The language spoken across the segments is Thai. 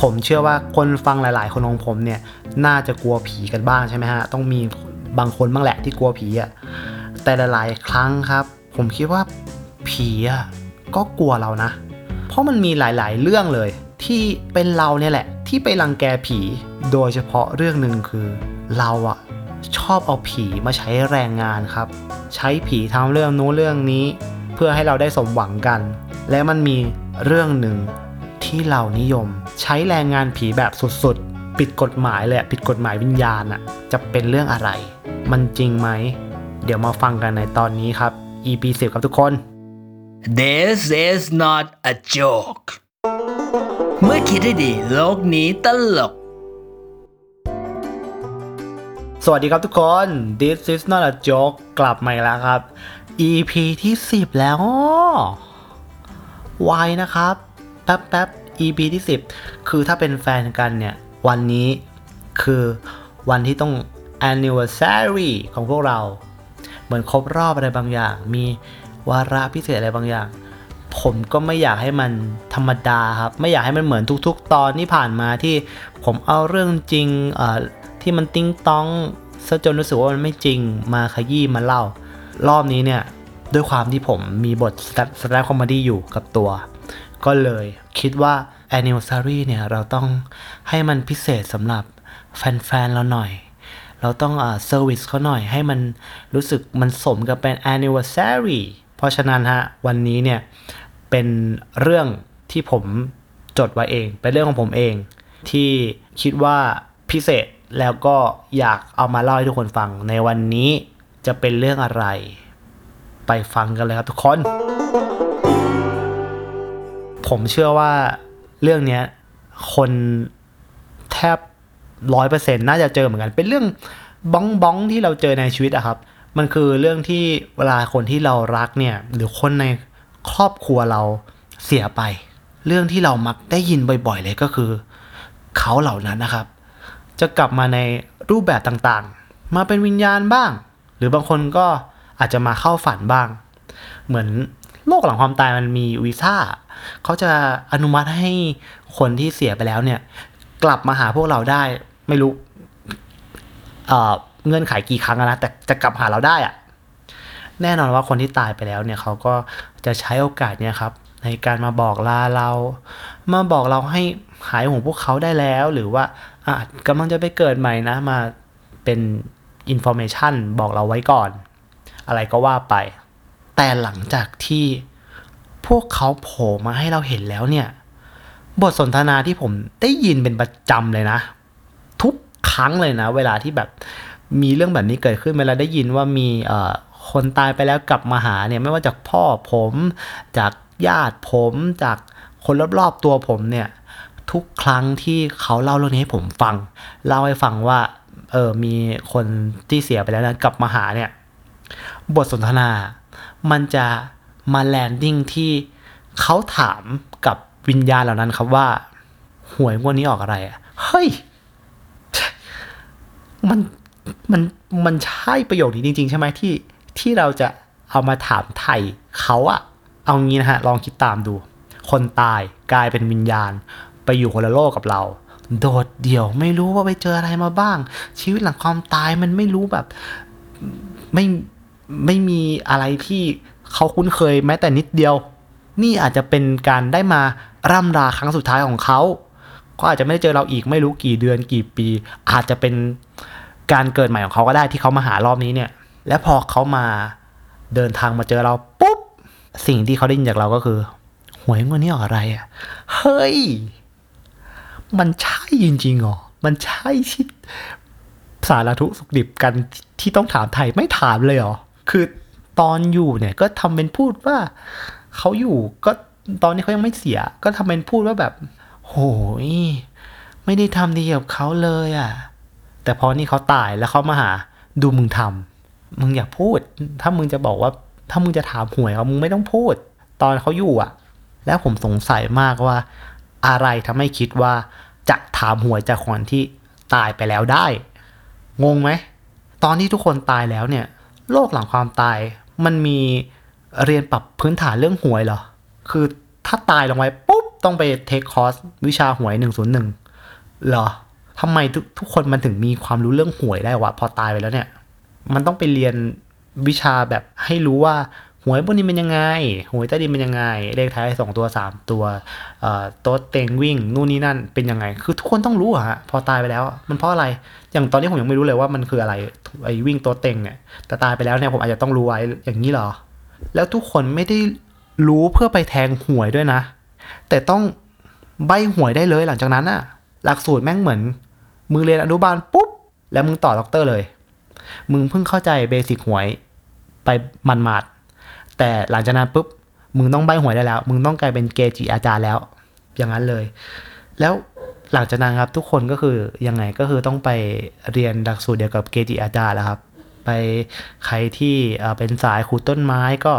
ผมเชื่อว่าคนฟังหลาย ๆ คนของผมเนี่ยน่าจะกลัวผีกันบ้างใช่ไหมฮะต้องมีบางคนบ้างแหละที่กลัวผีอะ่ะแต่หลาย ๆ ครั้งครับ ผมคิดว่าผีอะ่ะก็กลัวเรานะ เพราะมันมีหลาย ๆ เรื่องเลย ที่เป็นเราเนี่ยแหละ ที่ไปรังแกผี โดยเฉพาะเรื่องหนึ่งคือ เราอะชอบเอาผีมาใช้แรงงานครับ ใช้ผีทำเรื่องโน้เรื่องนี้ เพื่อให้เราได้สมหวังกัน และมันมีเรื่องหนึ่ง ที่เรานิยม ใช้แรงงานผีแบบสุดๆผิดกฎหมายเลยอะผิดกฎหมายวิญญาณอะจะเป็นเรื่องอะไร มันจริงไหม เดี๋ยวมาฟังกันในตอนนี้ครับ EP 10ครับทุกคน This is not a joke เมื่อคิดให้ดีโลกนี้ตลก สวัสดีครับทุกคน This is not a joke กลับมาอีกแล้วครับ EP ที่ 10 แล้วไวนะครับ แป๊บแป๊บ EP ที่ 10 คือถ้าเป็นแฟนกันเนี่ย วันนี้คือวันที่ต้อง anniversary ของพวกเรา เหมือนครบรอบอะไรบางอย่าง มีวาระพิเศษอะไรบางอย่าง ผมก็ไม่อยากให้มันธรรมดาครับ ไม่อยากให้มันเหมือนทุก ๆ ตอนที่ผ่านมาที่ผมเอาเรื่องจริงเอ่อที่มันติ้งต้องซะจนรู้สึกว่ามันไม่จริงมาขยี้มาเล่า รอบนี้เนี่ย ด้วยความที่ผมมีบท stand comedy อยู่กับตัว ก็เลยคิดว่า anniversary เนี่ยเราต้องให้มันพิเศษสำหรับแฟนๆเราหน่อย เราต้องอ่า service เขาหน่อย ให้มันรู้สึกมันสมกับเป็น anniversary เพราะฉะนั้นฮะวันนี้เนี่ยเป็นเรื่องที่ผมจดไว้เอง เป็นเรื่องของผมเอง ที่คิดว่าพิเศษแล้วก็อยากเอามาเล่าให้ทุกคนฟังในวันนี้จะเป็นเรื่องอะไร ไปฟังกันเลยครับทุกคน ผมเชื่อว่าเรื่องเนี้ยคนแทบร้อยเปอร์เซ็นต์น่าจะเจอเหมือนกัน เป็นเรื่องบ้องบ้องที่เราเจอในชีวิตอะครับ มันคือเรื่องที่เวลาคนที่เรารักเนี่ย หรือคนในครอบครัวเราเสียไป เรื่องที่เรามักได้ยินบ่อยๆเลยก็คือ เขาเหล่านั้นนะครับ จะกลับมาในรูปแบบต่างๆ มาเป็นวิญญาณบ้าง หรือบางคนก็อาจจะมาเข้าฝันบ้าง เหมือนโลกหลังความตายมันมีวีซ่า เขาจะอนุมัติให้คนที่เสียไปแล้วเนี่ย กลับมาหาพวกเราได้ ไม่รู้เงื่อนไขกี่ครั้งอะนะแต่จะกลับหาเราได้อะแน่นอนว่าคนที่ตายไปแล้วเนี่ยเขาก็จะใช้โอกาสเนี่ยครับ ในการมาบอกลาเรา มาบอกเราให้หายห่วงพวกเขาได้แล้ว หรือว่าอะกำลังจะไปเกิดใหม่นะมาเป็น information บอกเราไว้ก่อน อะไรก็ว่าไป แต่หลังจากที่ พวกเขาโผล่มาให้เราเห็นแล้วเนี่ย บทสนทนาที่ผมได้ยินเป็นประจำเลยนะ ทุกครั้งเลยนะ เวลาที่แบบมีเรื่องแบบนี้เกิดขึ้นเวลาได้ยินว่ามีเอ่อคนตายไปแล้วกลับมาหาเนี่ยไม่ว่าจากพ่อผมจากญาติผมจากคนรอบๆตัวผมเนี่ย ทุกครั้งที่เขาเล่าเรื่องนี้ให้ผมฟัง เล่าให้ฟังว่าเออมีคนที่เสียไปแล้วนะกลับมาหาเนี่ย บทสนทนา มันจะ มาแลนดิ้งที่เขาถามกับวิญญาณเหล่านั้นครับว่า หวยงวดนี้ออกอะไรอะเฮ้ยมันมันมันใช่ประโยคนี้จริง ๆ ใช่ไหมที่ที่เราจะเอามาถามไทยเขาอะเอางี้นะฮะ ลองคิดตามดู คนตายกลายเป็นวิญญาณ ไปอยู่คนละโลกกับเรา โดดเดี่ยวไม่รู้ว่าไปเจออะไรมาบ้าง ชีวิตหลังความตายมันไม่รู้แบบ ไม่ไม่มีอะไรที่ เขาคุ้นเคยแม้แต่นิดเดียว นี่อาจจะเป็นการได้มาร่ำลาครั้งสุดท้ายของเขาก็อาจจะไม่ได้เจอเราอีกไม่รู้กี่เดือนกี่ปี อาจจะเป็นการเกิดใหม่ของเขาก็ได้ที่เขามาหารอบนี้เนี่ย และพอเขามาเดินทางมาเจอเราปุ๊บสิ่งที่เขาได้ยินจากเราก็คือหวยงวดนี้ออกอะไรอะ่ะเฮ้ย มันใช่จริงๆเหรอมันใช่ที่สารทุสุขดิบกันที่ต้องถามไทยไม่ถามเลยเหรอคือ ตอนอยู่เนี่ยก็ทำเป็นพูดว่าเขาอยู่ก็ตอนนี้เขายังไม่เสีย ก็ทำเป็นพูดว่าแบบ โหยไม่ได้ทำดีกับเขาเลยอะ แต่พอนี่เขาตายแล้วเขามาหา ดูมึงทำมึงอย่าพูด ถ้ามึงจะบอกว่า ถ้ามึงจะถามหวยเขามึงไม่ต้องพูด ตอนเขาอยู่อะ แล้วผมสงสัยมากว่า อะไรทำให้คิดว่าจะถามหวยจากคนที่ตายไปแล้วได้ งงไหม ตอนที่ทุกคนตายแล้วเนี่ย โลกหลังความตาย มันมีเรียนปรับพื้นฐานเรื่องหวยเหรอ คือถ้าตายลงไปปุ๊บ ต้องไปเทคคอร์สวิชาหวย 101เหรอทำไมทุกทุกคนมันถึงมีความรู้เรื่องหวยได้วะ พอตายไปแล้วเนี่ย มันต้องไปเรียนวิชาแบบให้รู้ว่า หวยพวกนี้เป็นยังไง หวยใต้ดินเป็นยังไง เลขท้ายสองตัวสามตัวเอ่อโต๊ดเต็งวิ่งนู่นนี่นั่นเป็นยังไง คือทุกคนต้องรู้อะฮะพอตายไปแล้ว มันเพราะอะไร อย่างตอนนี้ผมยังไม่รู้เลยว่ามันคืออะไรไอ้วิ่งโต๊ดเต็งเนี่ยแต่ตายไปแล้วเนี่ยผมอาจจะต้องรู้ไว้อย่างนี้เหรอ แล้วทุกคนไม่ได้รู้เพื่อไปแทงหวยด้วยนะ แต่ต้องใบ้หวยได้เลยหลังจากนั้นอะหลักสูตรแม่งเหมือนมึงเรียนอนุบาลปุ๊บแล้วมึงต่อด็อกเตอร์เลย มึงเพิ่งเข้าใจ basic หวยไปมันมาด แต่หลังจากนั้นปุ๊บมึงต้องใบหวยได้แล้ว มึงต้องกลายเป็นเกจิอาจารย์แล้ว อย่างนั้นเลย แล้วหลังจากนั้นครับทุกคนก็คือยังไงก็คือต้องไปเรียนหลักสูตรเดียวกับเกจิอาจารย์แล้วครับ ไปใครที่เป็นสายขูดต้นไม้ก็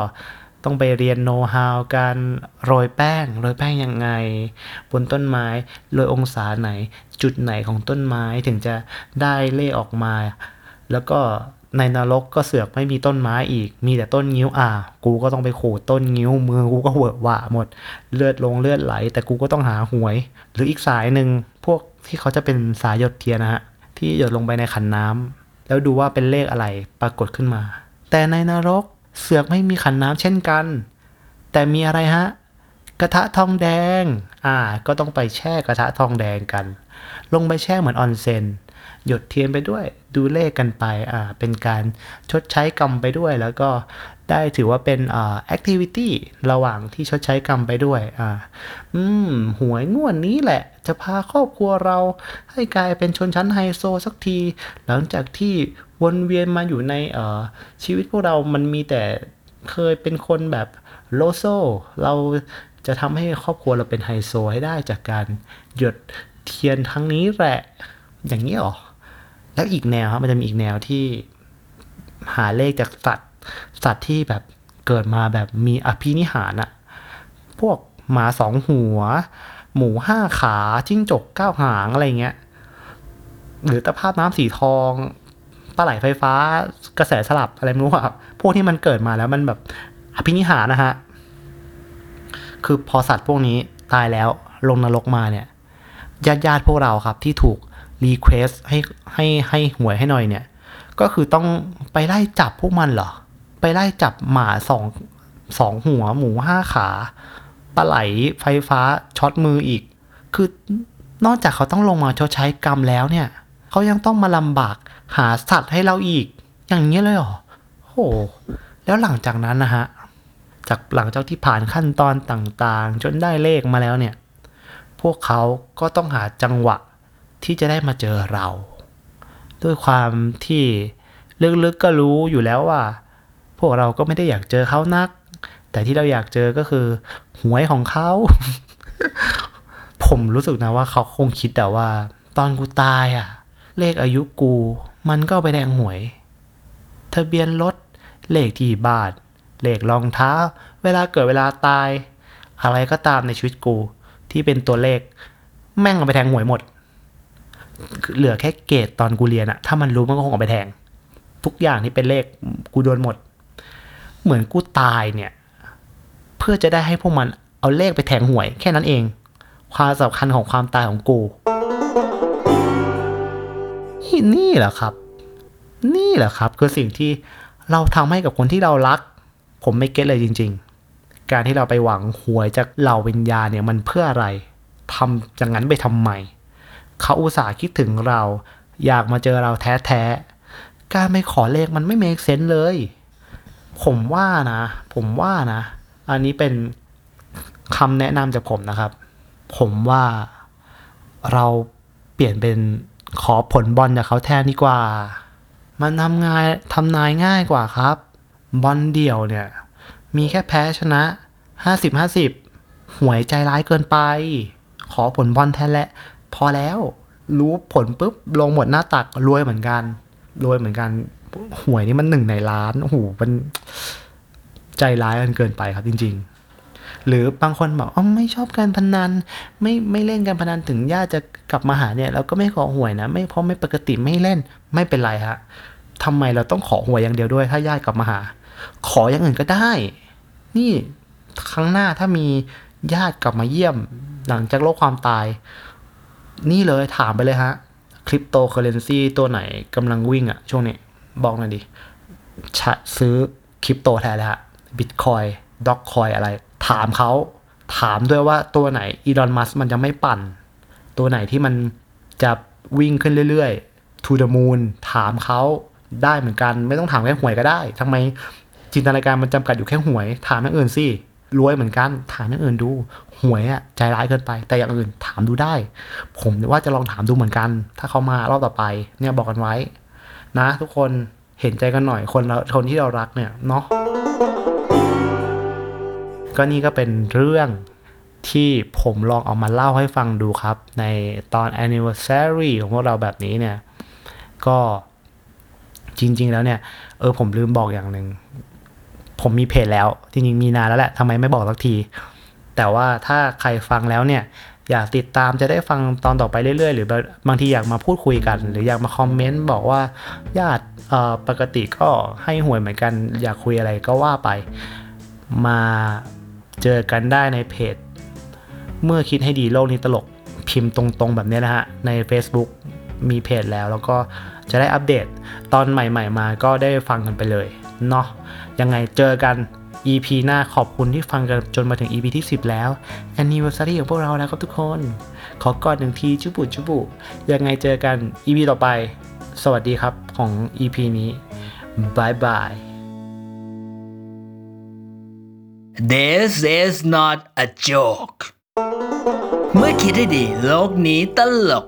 ต้องไปเรียนโน้ตฮาวการโรยแป้ง โรยแป้งยังไง บนต้นไม้ โรยองศาไหน จุดไหนของต้นไม้ถึงจะได้เลขออกมา แล้วก็ ในนรกก็เสือกไม่มีต้นไม้อีก มีแต่ต้นงิ้วอ่า กูก็ต้องไปขูดต้นงิ้วมือกูก็เหวอะหวะหมด เลือดลงเลือดไหล แต่กูก็ต้องหาหวย หรืออีกสายหนึ่งพวกที่เขาจะเป็นสายหยดเทียนนะฮะ ที่หยดลงไปในขันน้ำแล้วดูว่าเป็นเลขอะไรปรากฏขึ้นมา แต่ในนรกเสือกไม่มีขันน้ำเช่นกัน แต่มีอะไรฮะ กระทะทองแดง อ่า ก็ต้องไปแช่กระทะทองแดงกัน ลงไปแช่เหมือนออนเซ็น หยดเทียนไปด้วย ดูเลขกันไปอ่าเป็นการชดใช้กรรมไปด้วย แล้วก็ได้ถือว่าเป็นอ่า activity ระหว่างที่ชดใช้กรรมไปด้วยอ่าอืมหวยงวดนี้แหละ จะพาครอบครัวเรา ให้กลายเป็นชนชั้นไฮโซสักที หลังจากที่วนเวียนมาอยู่ในเอ่อชีวิตพวกเรามันมีแต่เคยเป็นคนแบบโลโซ เราจะทำให้ครอบครัวเราเป็นไฮโซให้ได้จากการหยดเทียนทั้งนี้แหละ อย่างนี้หรอ แล้วอีกแนวครับมันจะมีอีกแนวที่หาเลขจากสัตว์ สัตว์ที่แบบเกิดมาแบบมีอภินิหารอะพวกหมาสองหัว หมูห้าขาจิ้งจกเก้าหางอะไรเงี้ย หรือตะภาพน้ำสีทองปลาไหลไฟฟ้ากระแสสลับอะไรไม่รู้อะพวกที่มันเกิดมาแล้วมันแบบอภินิหารนะฮะ คือพอสัตว์พวกนี้ตายแล้วลงนรกมาเนี่ยญาติญาติๆพวกเราครับที่ถูก รีเควสให้ให้ให้หวยให้หน่อยเนี่ย ก็คือต้องไปไล่จับพวกมันเหรอ ไปไล่จับหมาสองสองหัวหมูห้าขาปลาไหลไฟฟ้าช็อตมืออีก คือนอกจากเขาต้องลงมาชดใช้กรรมแล้วเนี่ย เขายังต้องมาลำบากหาสัตว์ให้เราอีก อย่างนี้เลยเหรอโห แล้วหลังจากนั้นนะฮะ จากหลังจากที่ผ่านขั้นตอนต่างๆ จนได้เลขมาแล้วเนี่ย พวกเขาก็ต้องหาจังหวะ ที่จะได้มาเจอเรา ด้วยความที่ลึกๆก็รู้อยู่แล้วว่า พวกเราก็ไม่ได้อยากเจอเขานัก แต่ที่เราอยากเจอก็คือ หวยของเขา ผมรู้สึกนะว่าเขาคงคิดแต่ว่า ตอนกูตายอะ เลขอายุกู มันก็ไปแดงหวย ทะเบียนรถเลขที่บ้านเลขรองเท้า เวลาเกิดเวลาตาย อะไรก็ตามในชีวิตกู ที่เป็นตัวเลข แม่งเอาไปแทงหวยหมด เหลือแค่เกรดตอนกูเรียนอะถ้ามันรู้มันก็คงเอาไปแทง ทุกอย่างที่เป็นเลขกูโดนหมด เหมือนกูตายเนี่ย เพื่อจะได้ให้พวกมันเอาเลขไปแทงหวย แค่นั้นเอง ความสำคัญของความตายของกูนี่แหละครับ นี่แหละครับ คือสิ่งที่เราทำให้กับคนที่เรารัก ผมไม่เก็ตเลยจริง ๆ การที่เราไปหวังหวยจากเหล่าวิญญาณเนี่ยมันเพื่ออะไรทำอย่างนั้นไปทำไม เขาอุตส่าห์คิดถึงเรา อยากมาเจอเราแท้ๆการไม่ขอเลขมันไม่เมคเซน s เลย ผมว่านะ ผมว่านะ อันนี้เป็นคำแนะนำจากผมนะครับ ผมว่าเราเปลี่ยนเป็นขอผลบอลจากเขาแทนดีกว่า มันทำงานทำนายง่ายกว่าครับ บอลเดี่ยวเนี่ย มีแค่แพ้ชนะห้าสิบห้าสิบหวยใจร้ายเกินไป ขอผลบอลแทนและ พอแล้วรู้ผลปุ๊บลงหมดหน้าตักรวยเหมือนกันรวยเหมือนกันหวยนี่มันหนึ่งในล้านโอ้โหมันใจร้ายกันเกินไปครับจริง ๆ หรือบางคนบอกอ๋อไม่ชอบการพนัน ไม่ไม่เล่นการพนันถึงญาติจะกลับมาหาเนี่ยเราก็ไม่ขอหวยนะ ไม่เพราะไม่ปกติไม่เล่นไม่เป็นไรฮะทำไมเราต้องขอหวยอย่างเดียวด้วย ถ้าญาติกลับมาหา ขออย่างอื่นก็ได้ นี่ครั้งหน้าถ้ามีญาติกลับมาเยี่ยม หลังจากโลกความตาย นี่เลยถามไปเลยฮะคริปโตเคอเรนซีตัวไหนกำลังวิ่งอะช่วงนี้ บอกหน่อยดิชะซื้อคริปโตแทนเลยฮะ Bitcoin Dogecoin อะไร ถามเขาถามด้วยว่าตัวไหนอีลอนมัสก์มันจะไม่ปั่น ตัวไหนที่มันจะวิ่งขึ้นเรื่อยๆ to the moon ถามเขาได้เหมือนกัน ไม่ต้องถามแค่หวยก็ได้ทำไมจินตนาการมันจำกัดอยู่แค่หวย ถามอย่างอื่นสิ รวยเหมือนกันถามอย่างอื่นดูหวยอะใจร้ายเกินไป แต่อย่างอื่นถามดูได้ ผมว่าจะลองถามดูเหมือนกัน ถ้าเขามารอบต่อไป เนี่ยบอกกันไว้ นะ ทุกคนเห็นใจกันหน่อยคนเราคนที่เรารักเนี่ยเนาะก็นี่ก็เป็นเรื่องที่ผมลองเอามาเล่าให้ฟังดูครับ ในตอน anniversary ของพวกเราแบบนี้เนี่ย ก็จริง ๆ แล้วเนี่ย เออผมลืมบอกอย่างหนึ่ง ผมมีเพจแล้ว จริงๆมีนานแล้วแหละทำไมไม่บอกสักที แต่ว่าถ้าใครฟังแล้วเนี่ย อยากติดตามจะได้ฟังตอนต่อไปเรื่อยๆ หรือบางทีอยากมาพูดคุยกัน หรืออยากมาคอมเมนต์บอกว่าญาติเอ่อปกติก็ให้หวยเหมือนกัน อยากคุยอะไรก็ว่าไป มาเจอกันได้ในเพจ เมื่อคิดให้ดีโลกนี้ตลกพิมพ์ตรงๆแบบนี้นะฮะ ใน Facebook มีเพจแล้วแล้วก็จะได้อัปเดตตอนใหม่ ๆ มาก็ได้ฟังกันไปเลยเนาะ ยังไงเจอกัน EP หน้าขอบคุณที่ฟังกันจนมาถึง EP ที่ 10 แล้ว Anniversary ของพวกเราแล้วครับทุกคน ขอกอดหนึ่งทีจุบุจุบุ ยังไงเจอกัน EP ต่อไป สวัสดีครับของ EP นี้บายบาย This is not a joke เมื่อคิดให้ดีโลกนี้ตลก